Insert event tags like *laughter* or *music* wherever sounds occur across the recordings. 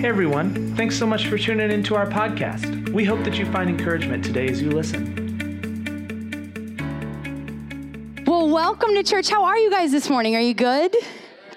Hey everyone, thanks so much for tuning into our podcast. We hope that you find encouragement today as you listen. Well, welcome to church. How are you guys this morning? Are you good?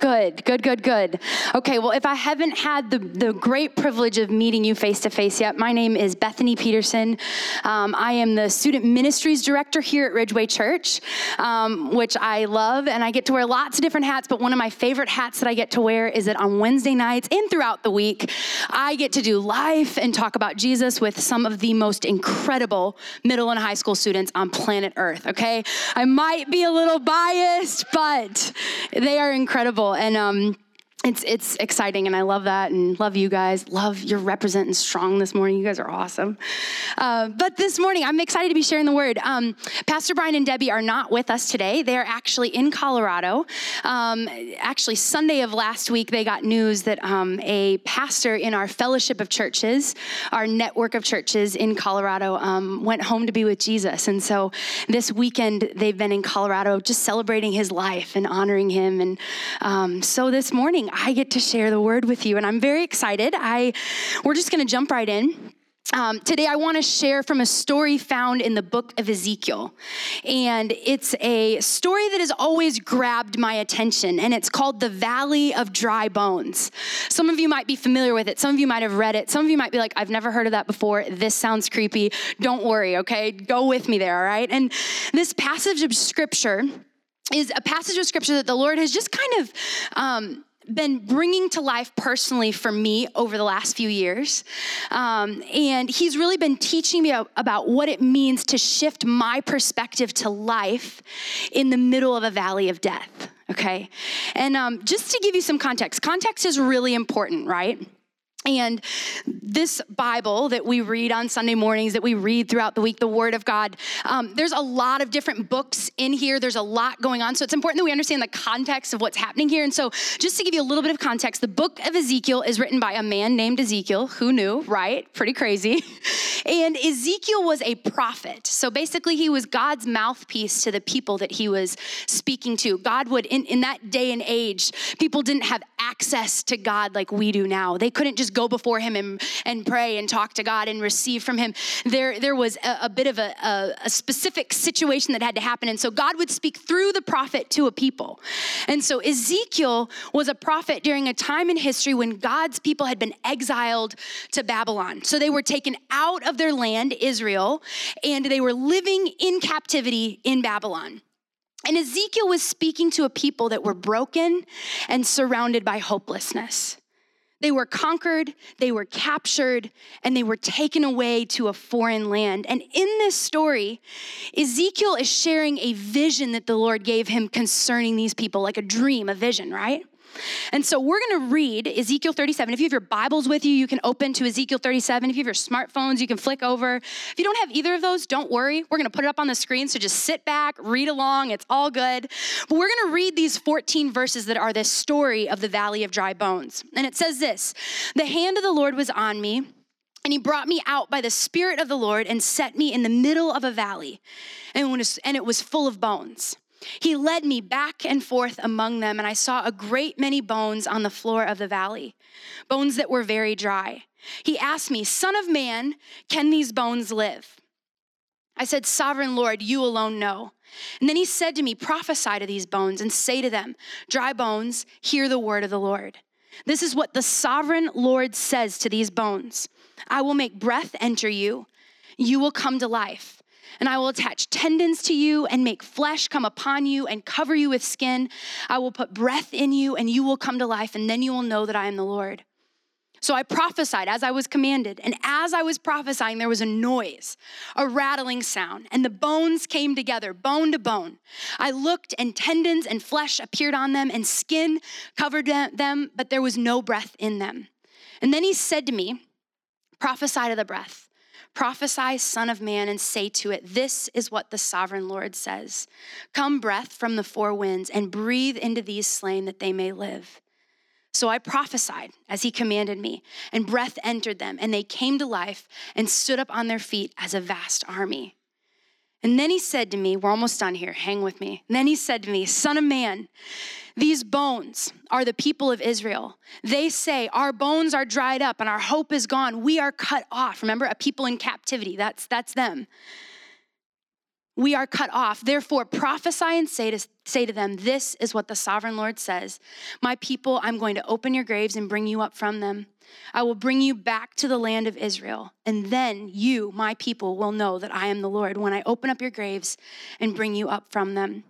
Good, good, good, good. Okay, well, if I haven't had the, the great privilege of meeting you face to face yet, my name is Bethany Peterson. Um, I am the student ministries director here at Ridgeway Church, um, which I love, and I get to wear lots of different hats. But one of my favorite hats that I get to wear is that on Wednesday nights and throughout the week, I get to do life and talk about Jesus with some of the most incredible middle and high school students on planet Earth, okay? I might be a little biased, but they are incredible and um, it's it's exciting and I love that and love you guys. Love you're representing strong this morning. You guys are awesome. Uh, but this morning I'm excited to be sharing the word. Um, Pastor Brian and Debbie are not with us today. They are actually in Colorado. Um, actually, Sunday of last week they got news that um, a pastor in our fellowship of churches, our network of churches in Colorado, um, went home to be with Jesus. And so this weekend they've been in Colorado just celebrating his life and honoring him. And um, so this morning I get to share the word with you, and I'm very excited. I we're just going to jump right in. Um, today, I want to share from a story found in the book of Ezekiel. And it's a story that has always grabbed my attention, and it's called The Valley of Dry Bones. Some of you might be familiar with it, some of you might have read it, some of you might be like, I've never heard of that before. This sounds creepy. Don't worry, okay? Go with me there, all right? And this passage of scripture is a passage of scripture that the Lord has just kind of. Um, been bringing to life personally for me over the last few years. Um, and he's really been teaching me about what it means to shift my perspective to life in the middle of a valley of death. Okay. And um, just to give you some context, context is really important, right? And this Bible that we read on Sunday mornings, that we read throughout the week, the Word of God, um, there's a lot of different books in here. There's a lot going on. So it's important that we understand the context of what's happening here. And so, just to give you a little bit of context, the book of Ezekiel is written by a man named Ezekiel. Who knew, right? Pretty crazy. *laughs* And Ezekiel was a prophet. So basically, he was God's mouthpiece to the people that he was speaking to. God would, in, in that day and age, people didn't have access to God like we do now. They couldn't just go before him and, and pray and talk to God and receive from him. There, there was a, a bit of a, a, a specific situation that had to happen. And so God would speak through the prophet to a people. And so Ezekiel was a prophet during a time in history when God's people had been exiled to Babylon. So they were taken out of their land, Israel, and they were living in captivity in Babylon. And Ezekiel was speaking to a people that were broken and surrounded by hopelessness. They were conquered, they were captured, and they were taken away to a foreign land. And in this story, Ezekiel is sharing a vision that the Lord gave him concerning these people, like a dream, a vision, right? And so we're going to read Ezekiel 37. If you have your Bibles with you, you can open to Ezekiel 37. If you have your smartphones, you can flick over. If you don't have either of those, don't worry. We're going to put it up on the screen. So just sit back, read along. It's all good. But we're going to read these 14 verses that are this story of the valley of dry bones. And it says this The hand of the Lord was on me. And he brought me out by the Spirit of the Lord and set me in the middle of a valley, and it was full of bones. He led me back and forth among them, and I saw a great many bones on the floor of the valley, bones that were very dry. He asked me, Son of man, can these bones live? I said, Sovereign Lord, you alone know. And then he said to me, Prophesy to these bones and say to them, Dry bones, hear the word of the Lord. This is what the sovereign Lord says to these bones I will make breath enter you, you will come to life and I will attach tendons to you and make flesh come upon you and cover you with skin. I will put breath in you and you will come to life, and then you will know that I am the Lord. So I prophesied as I was commanded. And as I was prophesying, there was a noise, a rattling sound, and the bones came together, bone to bone. I looked, and tendons and flesh appeared on them, and skin covered them, but there was no breath in them. And then he said to me, Prophesy to the breath. Prophesy, Son of Man, and say to it, This is what the sovereign Lord says Come, breath from the four winds, and breathe into these slain that they may live. So I prophesied as he commanded me, and breath entered them, and they came to life and stood up on their feet as a vast army. And then he said to me, We're almost done here, hang with me. And then he said to me, Son of man, these bones are the people of Israel. They say, Our bones are dried up and our hope is gone. We are cut off. Remember, a people in captivity, that's, that's them. We are cut off. Therefore, prophesy and say to, say to them, This is what the sovereign Lord says My people, I'm going to open your graves and bring you up from them. I will bring you back to the land of Israel. And then you, my people, will know that I am the Lord when I open up your graves and bring you up from them.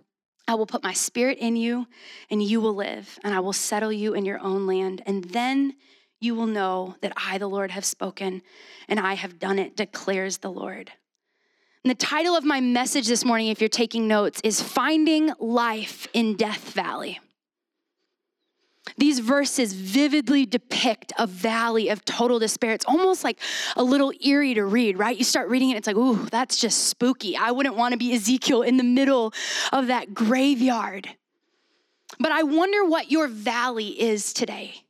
I will put my spirit in you, and you will live, and I will settle you in your own land. And then you will know that I, the Lord, have spoken, and I have done it, declares the Lord. And the title of my message this morning, if you're taking notes, is Finding Life in Death Valley. These verses vividly depict a valley of total despair. It's almost like a little eerie to read, right? You start reading it, it's like, ooh, that's just spooky. I wouldn't want to be Ezekiel in the middle of that graveyard. But I wonder what your valley is today.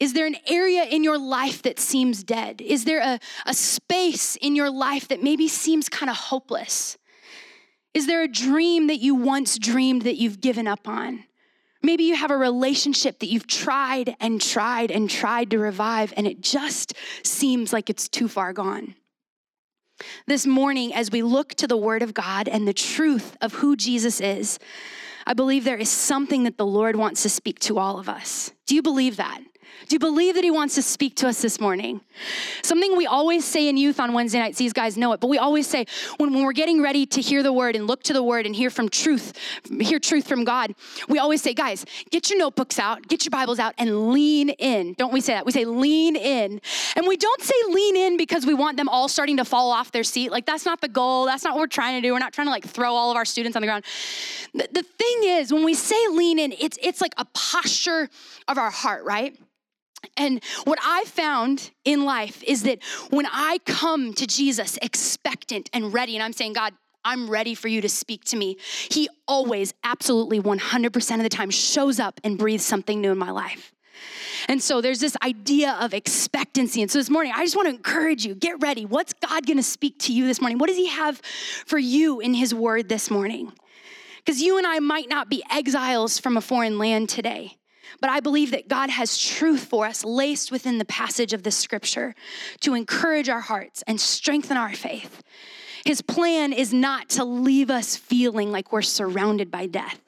Is there an area in your life that seems dead? Is there a, a space in your life that maybe seems kind of hopeless? Is there a dream that you once dreamed that you've given up on? Maybe you have a relationship that you've tried and tried and tried to revive, and it just seems like it's too far gone. This morning, as we look to the Word of God and the truth of who Jesus is, I believe there is something that the Lord wants to speak to all of us. Do you believe that? Do you believe that He wants to speak to us this morning? Something we always say in youth on Wednesday nights, these guys know it, but we always say when, when we're getting ready to hear the word and look to the word and hear from truth, hear truth from God, we always say, guys, get your notebooks out, get your Bibles out, and lean in. Don't we say that? We say lean in. And we don't say lean in because we want them all starting to fall off their seat. Like, that's not the goal. That's not what we're trying to do. We're not trying to like throw all of our students on the ground. The, the thing is, when we say lean in, it's, it's like a posture of our heart, right? And what I found in life is that when I come to Jesus expectant and ready, and I'm saying, God, I'm ready for you to speak to me, He always, absolutely 100% of the time, shows up and breathes something new in my life. And so there's this idea of expectancy. And so this morning, I just want to encourage you get ready. What's God going to speak to you this morning? What does He have for you in His word this morning? Because you and I might not be exiles from a foreign land today. But I believe that God has truth for us laced within the passage of this scripture to encourage our hearts and strengthen our faith. His plan is not to leave us feeling like we're surrounded by death.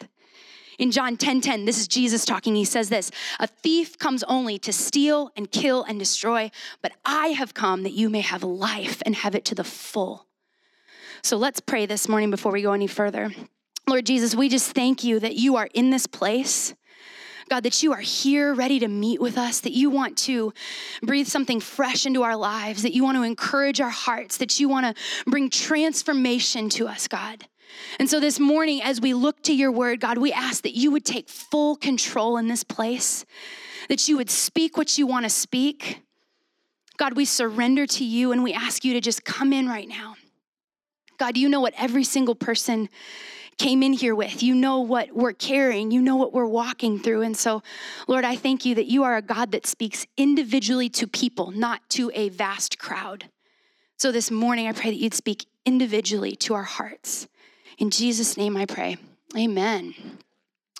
In John 10 10, this is Jesus talking. He says this A thief comes only to steal and kill and destroy, but I have come that you may have life and have it to the full. So let's pray this morning before we go any further. Lord Jesus, we just thank you that you are in this place God, that you are here ready to meet with us, that you want to breathe something fresh into our lives, that you want to encourage our hearts, that you want to bring transformation to us, God. And so this morning, as we look to your word, God, we ask that you would take full control in this place, that you would speak what you want to speak. God, we surrender to you and we ask you to just come in right now. God, you know what every single person came in here with. You know what we're carrying, you know what we're walking through. And so, Lord, I thank you that you are a God that speaks individually to people, not to a vast crowd. So this morning, I pray that you'd speak individually to our hearts. In Jesus' name, I pray. Amen.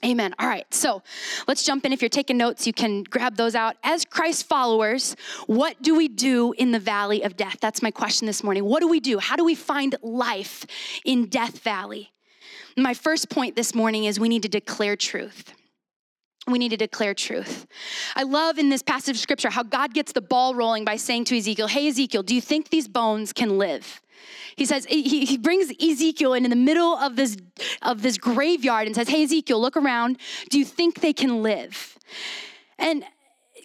Amen. All right, so let's jump in. If you're taking notes, you can grab those out. As Christ followers, what do we do in the valley of death? That's my question this morning. What do we do? How do we find life in Death Valley? My first point this morning is we need to declare truth. We need to declare truth. I love in this passage of scripture how God gets the ball rolling by saying to Ezekiel, Hey, Ezekiel, do you think these bones can live? He says, he, brings Ezekiel in, in the middle of this, of this graveyard and says, Hey, Ezekiel, look around. Do you think they can live? And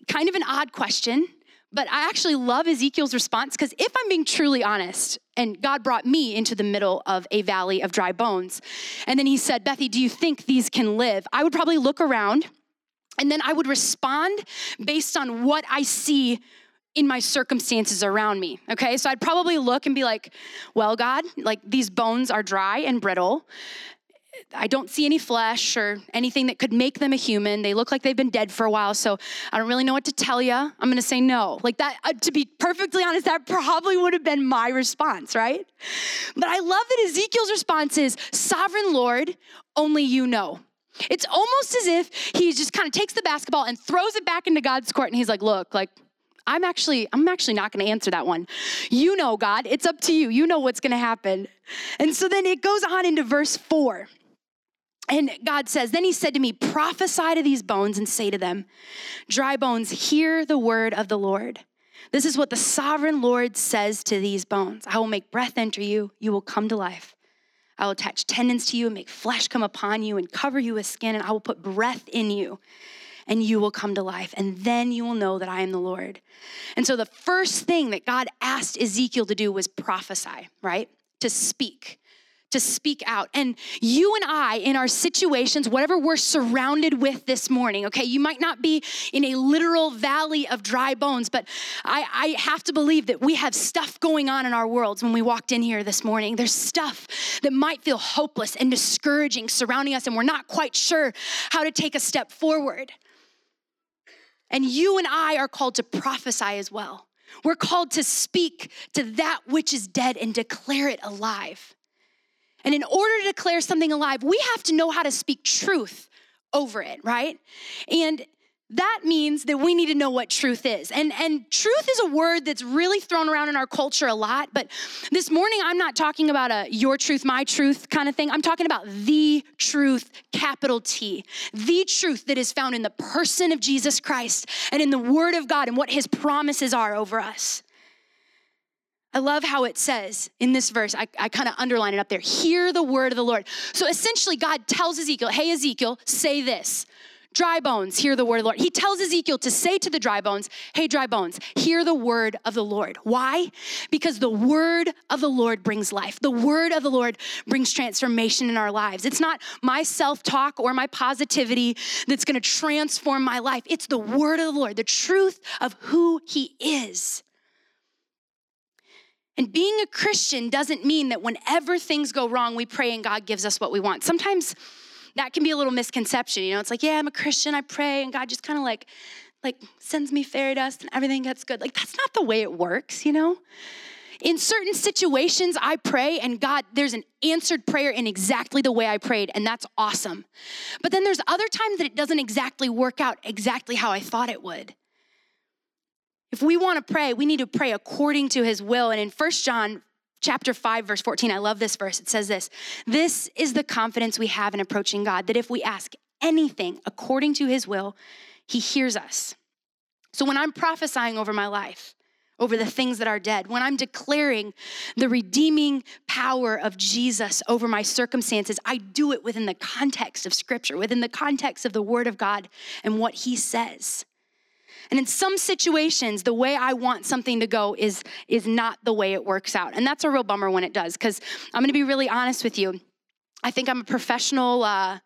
kind of an odd question, but I actually love Ezekiel's response because if I'm being truly honest, and God brought me into the middle of a valley of dry bones, and then he said, Bethy, do you think these can live? I would probably look around and then I would respond based on what I see in my circumstances around me. Okay, so I'd probably look and be like, well, God, like these bones are dry and brittle. I don't see any flesh or anything that could make them a human. They look like they've been dead for a while, so I don't really know what to tell you. I'm going to say no. Like that, uh, to be perfectly honest, that probably would have been my response, right? But I love that Ezekiel's response is Sovereign Lord, only you know. It's almost as if he just kind of takes the basketball and throws it back into God's court, and he's like, Look, like, I'm actually, I'm actually not going to answer that one. You know, God, it's up to you. You know what's going to happen. And so then it goes on into verse four. And God says, Then he said to me, Prophesy to these bones and say to them, Dry bones, hear the word of the Lord. This is what the sovereign Lord says to these bones I will make breath enter you, you will come to life. I will attach tendons to you and make flesh come upon you and cover you with skin, and I will put breath in you, and you will come to life. And then you will know that I am the Lord. And so the first thing that God asked Ezekiel to do was prophesy, right? To speak to speak out. And you and I, in our situations, whatever we're surrounded with this morning, okay, you might not be in a literal valley of dry bones, but I, I have to believe that we have stuff going on in our worlds when we walked in here this morning. There's stuff that might feel hopeless and discouraging surrounding us, and we're not quite sure how to take a step forward. And you and I are called to prophesy as well. We're called to speak to that which is dead and declare it alive. And in order to declare something alive, we have to know how to speak truth over it, right? And that means that we need to know what truth is. And, and truth is a word that's really thrown around in our culture a lot. But this morning, I'm not talking about a your truth, my truth kind of thing. I'm talking about the truth, capital T. The truth that is found in the person of Jesus Christ and in the word of God and what his promises are over us. I love how it says in this verse, I, I kind of underline it up there hear the word of the Lord. So essentially, God tells Ezekiel, hey, Ezekiel, say this. Dry bones, hear the word of the Lord. He tells Ezekiel to say to the dry bones, Hey, dry bones, hear the word of the Lord. Why? Because the word of the Lord brings life. The word of the Lord brings transformation in our lives. It's not my self talk or my positivity that's gonna transform my life. It's the word of the Lord, the truth of who He is. And being a Christian doesn't mean that whenever things go wrong, we pray and God gives us what we want. Sometimes that can be a little misconception. You know, it's like, yeah, I'm a Christian, I pray, and God just kind of like, like sends me fairy dust and everything gets good. Like that's not the way it works, you know? In certain situations, I pray and God, there's an answered prayer in exactly the way I prayed, and that's awesome. But then there's other times that it doesn't exactly work out exactly how I thought it would. If we want to pray, we need to pray according to his will. And in First John chapter 5 verse 14, I love this verse. It says this, "This is the confidence we have in approaching God that if we ask anything according to his will, he hears us." So when I'm prophesying over my life, over the things that are dead, when I'm declaring the redeeming power of Jesus over my circumstances, I do it within the context of Scripture, within the context of the Word of God and what He says. And in some situations, the way I want something to go is, is not the way it works out. And that's a real bummer when it does, because I'm gonna be really honest with you. I think I'm a professional uh,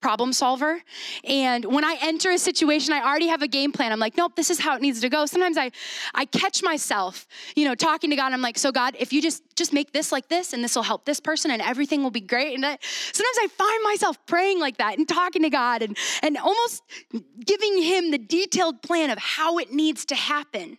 problem solver. And when I enter a situation, I already have a game plan. I'm like, nope, this is how it needs to go. Sometimes I, I catch myself, you know, talking to God. I'm like, so God, if you just just make this like this, and this will help this person, and everything will be great. And I, sometimes I find myself praying like that and talking to God and and almost giving Him the detailed plan of how it needs to happen.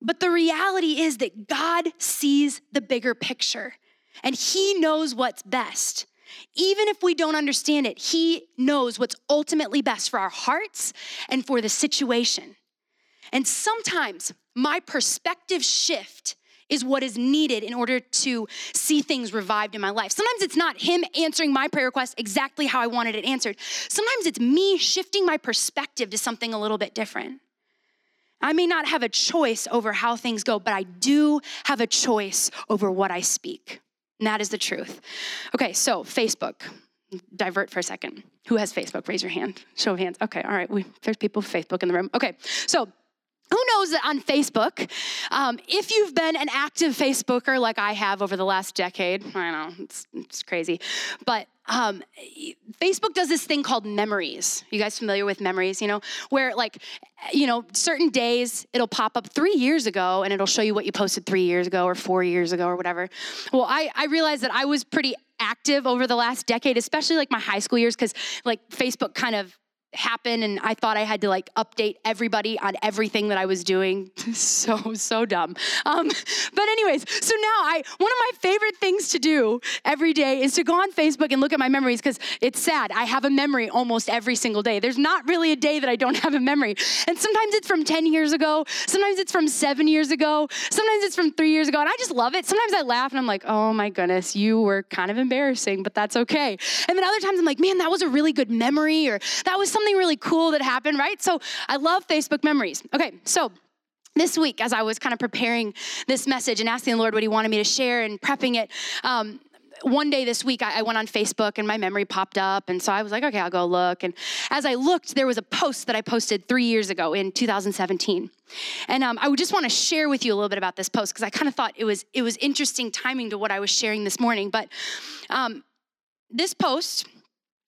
But the reality is that God sees the bigger picture and He knows what's best. Even if we don't understand it, He knows what's ultimately best for our hearts and for the situation. And sometimes my perspective shift is what is needed in order to see things revived in my life. Sometimes it's not Him answering my prayer request exactly how I wanted it answered. Sometimes it's me shifting my perspective to something a little bit different. I may not have a choice over how things go, but I do have a choice over what I speak. And that is the truth. Okay, so Facebook. Divert for a second. Who has Facebook? Raise your hand. Show of hands. Okay, all right. We, there's people with Facebook in the room. Okay, so who knows that on Facebook, um, if you've been an active Facebooker like I have over the last decade, I know it's, it's crazy, but um, Facebook does this thing called memories. You guys familiar with memories? You know, where like, you know, certain days it'll pop up three years ago and it'll show you what you posted three years ago or four years ago or whatever. Well, I, I realized that I was pretty active over the last decade, especially like my high school years, because like Facebook kind of happen and I thought I had to like update everybody on everything that I was doing. *laughs* so, so dumb. Um, but, anyways, so now I, one of my favorite things to do every day is to go on Facebook and look at my memories because it's sad. I have a memory almost every single day. There's not really a day that I don't *laughs* have a memory. And sometimes it's from 10 years ago, sometimes it's from seven years ago, sometimes it's from three years ago. And I just love it. Sometimes I laugh and I'm like, oh my goodness, you were kind of embarrassing, but that's okay. And then other times I'm like, man, that was a really good memory or that was something something really cool that happened, right? So I love Facebook memories. Okay, so this week, as I was kind of preparing this message and asking the Lord what He wanted me to share and prepping it, um, one day this week, I, went on Facebook and my memory popped up. And so I was like, okay, I'll go look. And as I looked, there was a post that I posted three years ago in 2017. And um, I would just want to share with you a little bit about this post because I kind of thought it was, it was interesting timing to what I was sharing this morning. But um, this post,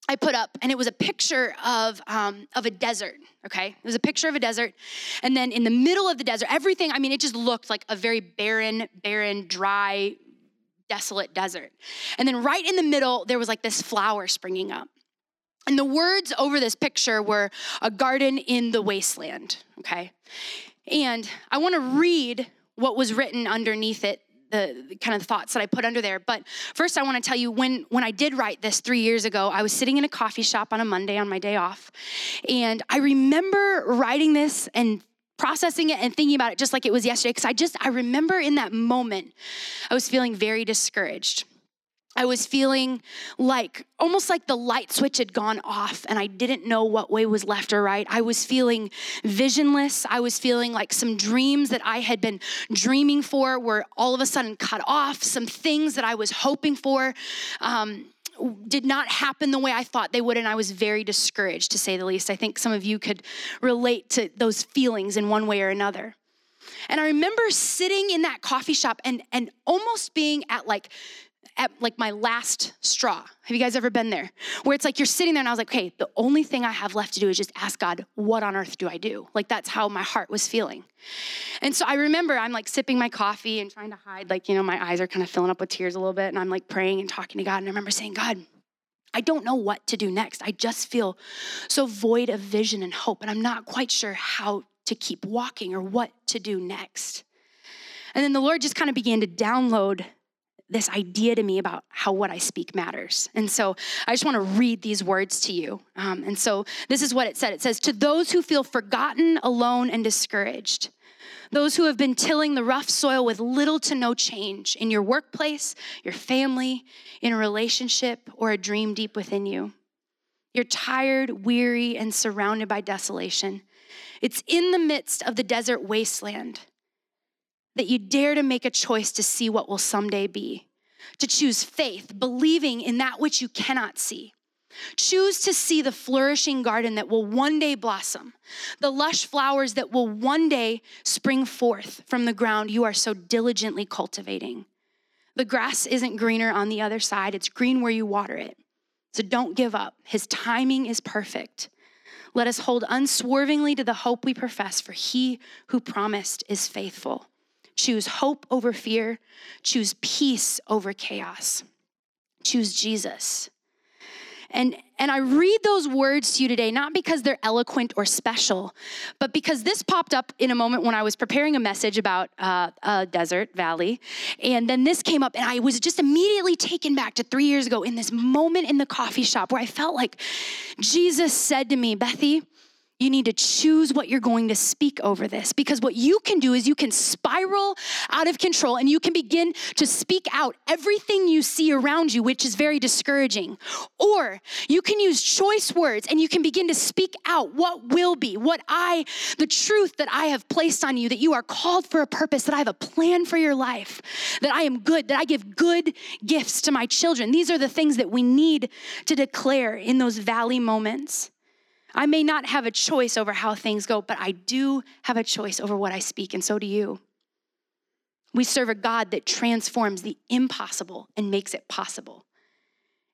I put up, and it was a picture of, um, of a desert, okay? It was a picture of a desert. And then in the middle of the desert, everything, I mean, it just looked like a very barren, barren, dry, desolate desert. And then right in the middle, there was like this flower springing up. And the words over this picture were a garden in the wasteland, okay? And I wanna read what was written underneath it the, kind of thoughts that I put under there. But first, I want to tell you when when I did write this three years ago, I was sitting in a coffee shop on a Monday on my day off, and I remember writing this and processing it and thinking about it just like it was yesterday because I just I remember in that moment I was feeling very discouraged. I was feeling like almost like the light switch had gone off and I didn't know what way was left or right. I was feeling visionless. I was feeling like some dreams that I had been dreaming for were all of a sudden cut off. Some things that I was hoping for um, did not happen the way I thought they would, and I was very discouraged to say the least. I think some of you could relate to those feelings in one way or another. And I remember sitting in that coffee shop and, and almost being at like at like my last straw. Have you guys ever been there? Where it's like you're sitting there and I was like, okay, the only thing I have left to do is just ask God, what on earth do I do? Like that's how my heart was feeling. And so I remember I'm like sipping my coffee and trying to hide, like, you know, my eyes are kind of filling up with tears a little bit. And I'm like praying and talking to God. And I remember saying, God, I don't know what to do next. I just feel so void of vision and hope. And I'm not quite sure how to keep walking or what to do next. And then the Lord just kind of began to download this idea to me about how what I speak matters. And so I just want to read these words to you. Um, and so this is what it said it says, To those who feel forgotten, alone, and discouraged, those who have been tilling the rough soil with little to no change in your workplace, your family, in a relationship, or a dream deep within you. You're tired, weary, and surrounded by desolation. It's in the midst of the desert wasteland that you dare to make a choice to see what will someday be, to choose faith, believing in that which you cannot see. Choose to see the flourishing garden that will one day blossom, the lush flowers that will one day spring forth from the ground you are so diligently cultivating. The grass isn't greener on the other side, it's green where you water it. So don't give up. His timing is perfect. Let us hold unswervingly to the hope we profess, for he who promised is faithful. Choose hope over fear. Choose peace over chaos. Choose Jesus. And, and I read those words to you today, not because they're eloquent or special, but because this popped up in a moment when I was preparing a message about uh, a desert valley. And then this came up, and I was just immediately taken back to three years ago in this moment in the coffee shop where I felt like Jesus said to me, Bethy, you need to choose what you're going to speak over this because what you can do is you can spiral out of control and you can begin to speak out everything you see around you, which is very discouraging. Or you can use choice words and you can begin to speak out what will be, what I, the truth that I have placed on you, that you are called for a purpose, that I have a plan for your life, that I am good, that I give good gifts to my children. These are the things that we need to declare in those valley moments. I may not have a choice over how things go, but I do have a choice over what I speak, and so do you. We serve a God that transforms the impossible and makes it possible.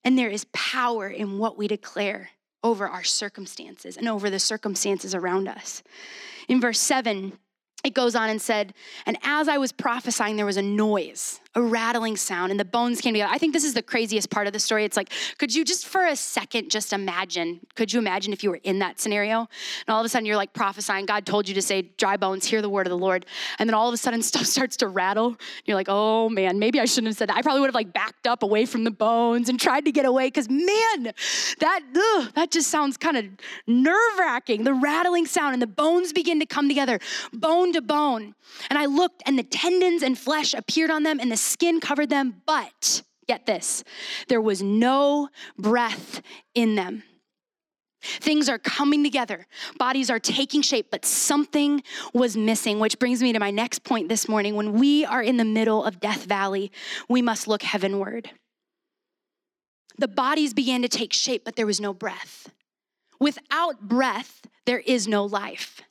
And there is power in what we declare over our circumstances and over the circumstances around us. In verse 7, it goes on and said, And as I was prophesying, there was a noise, a rattling sound, and the bones came together. I think this is the craziest part of the story. It's like, could you just for a second just imagine? Could you imagine if you were in that scenario? And all of a sudden you're like prophesying, God told you to say, dry bones, hear the word of the Lord. And then all of a sudden *laughs* stuff starts to rattle. You're like, oh man, maybe I shouldn't have said that. I probably would have like backed up away from the bones and tried to get away because man, that, ugh, that just sounds kind of nerve wracking. The rattling sound and the bones begin to come together, bone to bone. And I looked and the tendons and flesh appeared on them and the skin covered them, but get this, there was no breath in them. Things are coming together, bodies are taking shape, but something was missing, which brings me to my next point this morning. When we are in the middle of Death Valley, we must look heavenward. The bodies began to take shape, but there was no breath. Without breath, there is no life.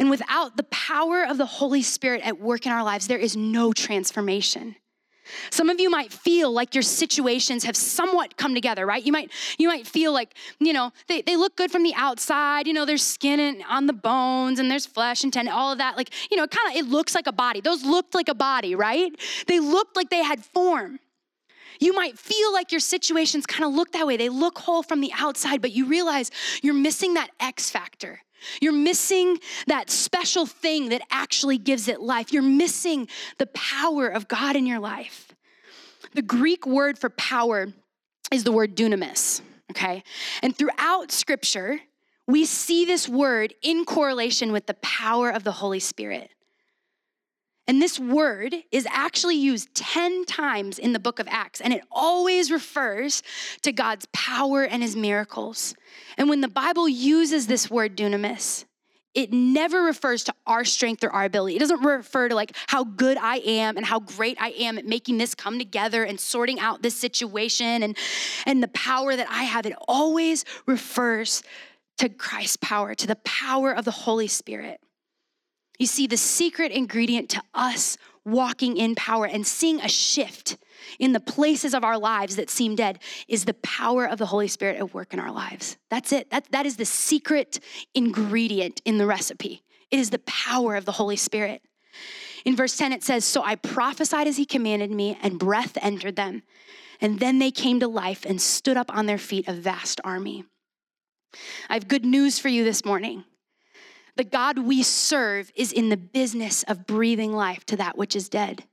And without the power of the Holy Spirit at work in our lives, there is no transformation. Some of you might feel like your situations have somewhat come together, right? You might you might feel like, you know, they, they look good from the outside, you know, there's skin and, on the bones and there's flesh and tendon, all of that. Like, you know, it kind of it looks like a body. Those looked like a body, right? They looked like they had form. You might feel like your situations kind of look that way. They look whole from the outside, but you realize you're missing that X factor. You're missing that special thing that actually gives it life. You're missing the power of God in your life. The Greek word for power is the word dunamis, okay? And throughout scripture, we see this word in correlation with the power of the Holy Spirit. And this word is actually used 10 times in the book of Acts, and it always refers to God's power and his miracles. And when the Bible uses this word dunamis, it never refers to our strength or our ability. It doesn't refer to like how good I am and how great I am at making this come together and sorting out this situation and, and the power that I have. It always refers to Christ's power, to the power of the Holy Spirit. You see, the secret ingredient to us walking in power and seeing a shift in the places of our lives that seem dead is the power of the Holy Spirit at work in our lives. That's it. That, that is the secret ingredient in the recipe. It is the power of the Holy Spirit. In verse 10, it says, So I prophesied as he commanded me, and breath entered them. And then they came to life and stood up on their feet, a vast army. I have good news for you this morning. The God we serve is in the business of breathing life to that which is dead.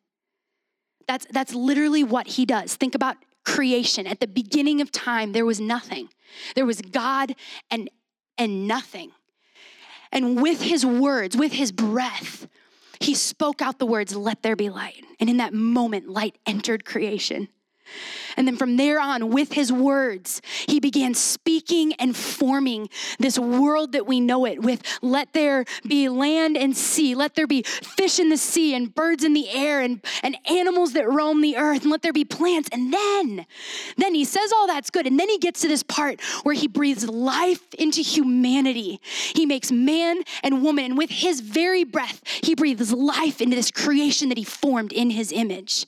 That's, that's literally what he does. Think about creation. At the beginning of time, there was nothing. There was God and, and nothing. And with his words, with his breath, he spoke out the words, Let there be light. And in that moment, light entered creation. And then from there on, with his words, he began speaking and forming this world that we know it with let there be land and sea, let there be fish in the sea and birds in the air and, and animals that roam the earth, and let there be plants. And then, then he says all that's good. And then he gets to this part where he breathes life into humanity. He makes man and woman, and with his very breath, he breathes life into this creation that he formed in his image.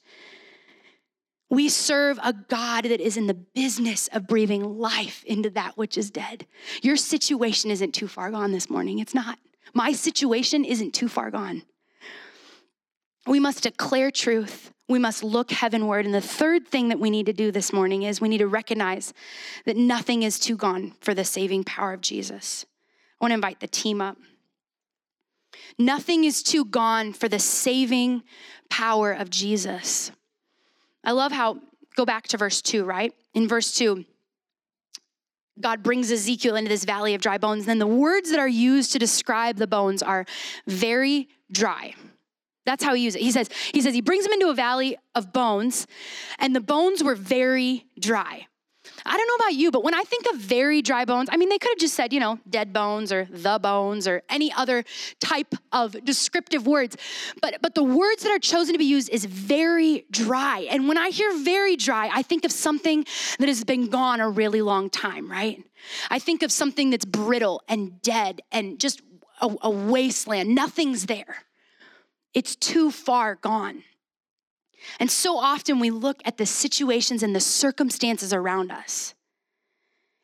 We serve a God that is in the business of breathing life into that which is dead. Your situation isn't too far gone this morning. It's not. My situation isn't too far gone. We must declare truth. We must look heavenward. And the third thing that we need to do this morning is we need to recognize that nothing is too gone for the saving power of Jesus. I want to invite the team up. Nothing is too gone for the saving power of Jesus. I love how, go back to verse 2, right? In verse 2, God brings Ezekiel into this valley of dry bones. Then the words that are used to describe the bones are very dry. That's how he uses it. He says, he says he brings him into a valley of bones, and the bones were very dry. I don't know about you, but when I think of very dry bones, I mean, they could have just said, you know, dead bones or the bones or any other type of descriptive words. But, but the words that are chosen to be used is very dry. And when I hear very dry, I think of something that has been gone a really long time, right? I think of something that's brittle and dead and just a, a wasteland. Nothing's there. It's too far gone. And so often we look at the situations and the circumstances around us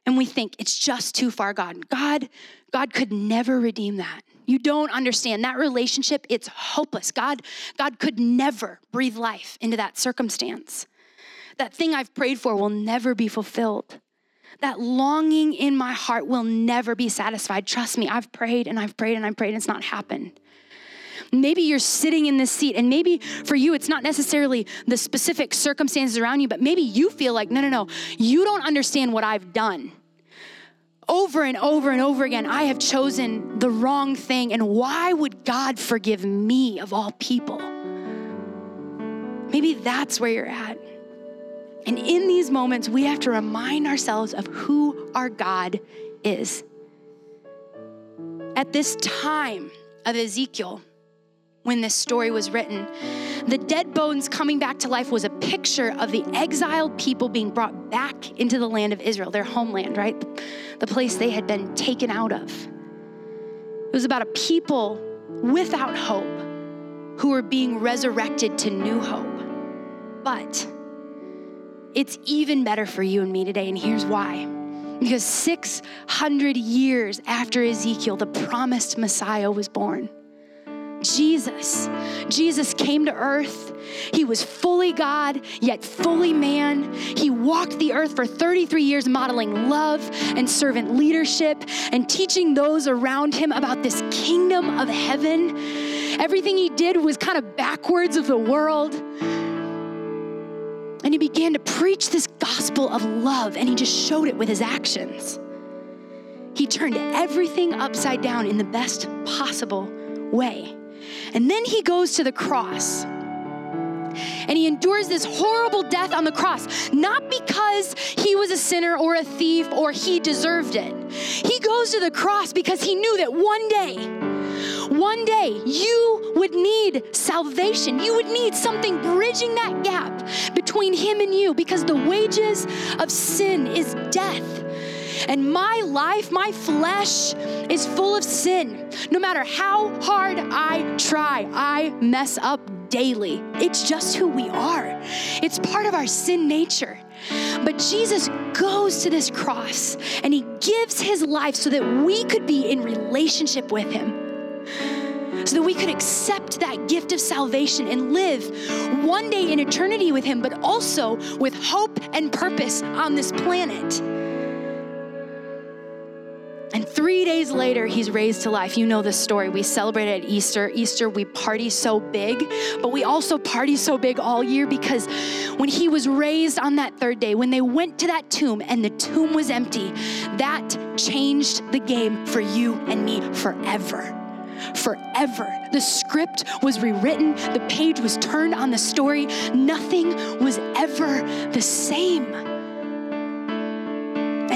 and we think it's just too far gone. God God could never redeem that. You don't understand. That relationship, it's hopeless. God, God could never breathe life into that circumstance. That thing I've prayed for will never be fulfilled. That longing in my heart will never be satisfied. Trust me, I've prayed and I've prayed and I've prayed and it's not happened. Maybe you're sitting in this seat, and maybe for you, it's not necessarily the specific circumstances around you, but maybe you feel like, no, no, no, you don't understand what I've done. Over and over and over again, I have chosen the wrong thing, and why would God forgive me of all people? Maybe that's where you're at. And in these moments, we have to remind ourselves of who our God is. At this time of Ezekiel, when this story was written, the dead bones coming back to life was a picture of the exiled people being brought back into the land of Israel, their homeland, right? The place they had been taken out of. It was about a people without hope who were being resurrected to new hope. But it's even better for you and me today, and here's why. Because 600 years after Ezekiel, the promised Messiah was born. Jesus. Jesus came to earth. He was fully God, yet fully man. He walked the earth for 33 years, modeling love and servant leadership and teaching those around him about this kingdom of heaven. Everything he did was kind of backwards of the world. And he began to preach this gospel of love, and he just showed it with his actions. He turned everything upside down in the best possible way. And then he goes to the cross. And he endures this horrible death on the cross, not because he was a sinner or a thief or he deserved it. He goes to the cross because he knew that one day, one day you would need salvation. You would need something bridging that gap between him and you because the wages of sin is death. And my life, my flesh is full of sin. No matter how hard I try, I mess up daily. It's just who we are, it's part of our sin nature. But Jesus goes to this cross and he gives his life so that we could be in relationship with him so that we could accept that gift of salvation and live one day in eternity with Him, but also with hope and purpose on this planet. And three days later, he's raised to life. You know the story. We celebrate at Easter. Easter, we party so big, but we also party so big all year because when he was raised on that third day, when they went to that tomb and the tomb was empty, that changed the game for you and me forever forever. The script was rewritten, the page was turned on the story. Nothing was ever the same.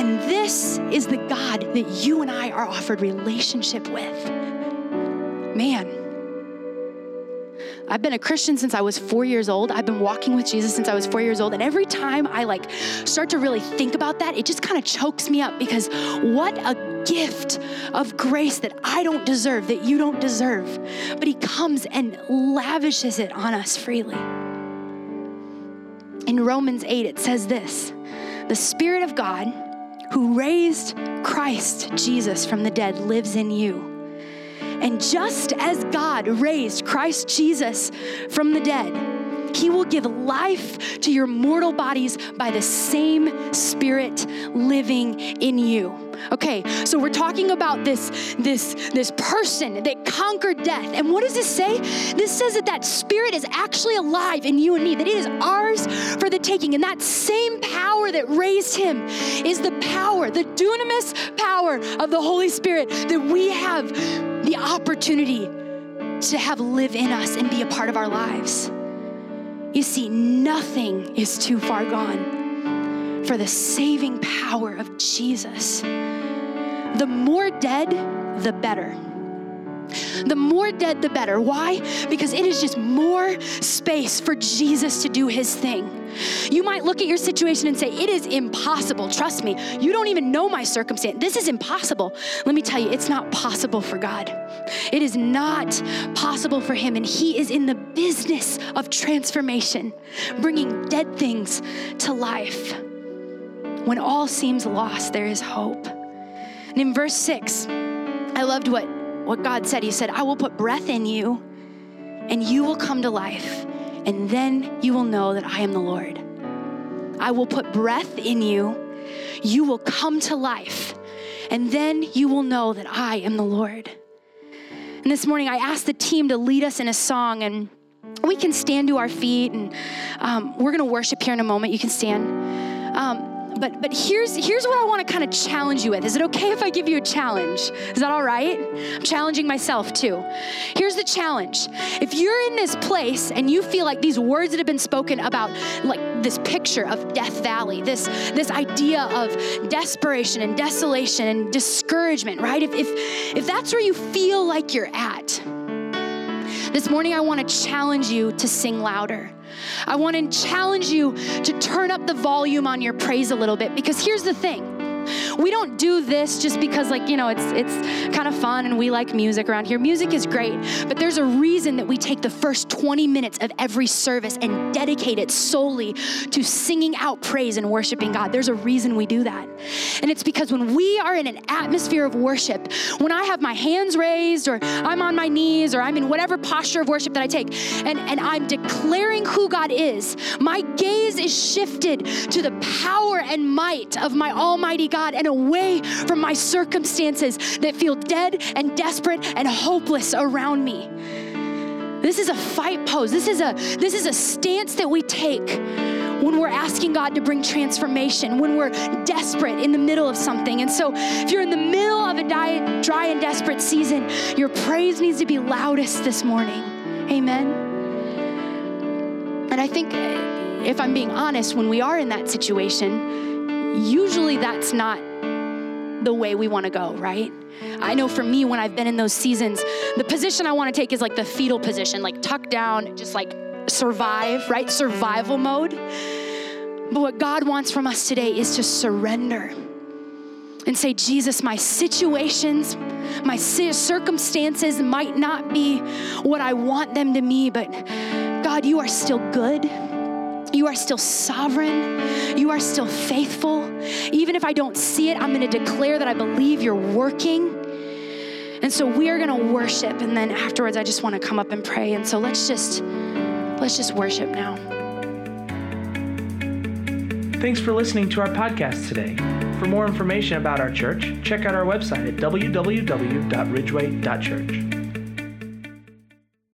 And this is the God that you and I are offered relationship with. Man, I've been a Christian since I was four years old. I've been walking with Jesus since I was four years old. And every time I like start to really think about that, it just kind of chokes me up because what a gift of grace that I don't deserve, that you don't deserve. But He comes and lavishes it on us freely. In Romans 8, it says this The Spirit of God who raised Christ Jesus from the dead lives in you. And just as God raised Christ Jesus from the dead, he will give life to your mortal bodies by the same Spirit living in you. Okay, so we're talking about this this this person that conquered death. And what does this say? This says that that spirit is actually alive in you and me, that it is ours for the taking. And that same power that raised him is the power, the dunamis power of the Holy Spirit that we have the opportunity to have live in us and be a part of our lives. You see, nothing is too far gone for the saving power of Jesus. The more dead, the better. The more dead, the better. Why? Because it is just more space for Jesus to do his thing. You might look at your situation and say, It is impossible. Trust me, you don't even know my circumstance. This is impossible. Let me tell you, it's not possible for God. It is not possible for Him. And He is in the business of transformation, bringing dead things to life. When all seems lost, there is hope. And in verse six, I loved what what God said. He said, I will put breath in you, and you will come to life, and then you will know that I am the Lord. I will put breath in you, you will come to life, and then you will know that I am the Lord. And this morning, I asked the team to lead us in a song, and we can stand to our feet, and um, we're going to worship here in a moment. You can stand. Um, but but here's here's what I want to kind of challenge you with. Is it okay if I give you a challenge? Is that all right? I'm challenging myself too. Here's the challenge. If you're in this place and you feel like these words that have been spoken about like this picture of Death Valley, this this idea of desperation and desolation and discouragement, right? If if if that's where you feel like you're at, this morning I want to challenge you to sing louder. I want to challenge you to turn up the volume on your praise a little bit because here's the thing. We don't do this just because like, you know, it's it's kind of fun and we like music around here. Music is great, but there's a reason that we take the first 20 minutes of every service and dedicate it solely to singing out praise and worshiping God. There's a reason we do that. And it's because when we are in an atmosphere of worship, when I have my hands raised or I'm on my knees or I'm in whatever posture of worship that I take and, and I'm declaring who God is, my gaze is shifted to the power and might of my almighty God and away from my circumstances that feel dead and desperate and hopeless around me. This is a fight pose. This is a this is a stance that we take when we're asking God to bring transformation, when we're desperate in the middle of something. And so, if you're in the middle of a dry and desperate season, your praise needs to be loudest this morning. Amen. And I think, if I'm being honest, when we are in that situation, usually that's not the way we want to go, right? I know for me, when I've been in those seasons, the position I want to take is like the fetal position, like tuck down, just like survive, right? Survival mode. But what God wants from us today is to surrender and say, Jesus, my situations, my circumstances might not be what I want them to be, but God, you are still good. You are still sovereign. You are still faithful. Even if I don't see it, I'm going to declare that I believe you're working. And so we are going to worship and then afterwards I just want to come up and pray. And so let's just let's just worship now. Thanks for listening to our podcast today. For more information about our church, check out our website at www.ridgeway.church.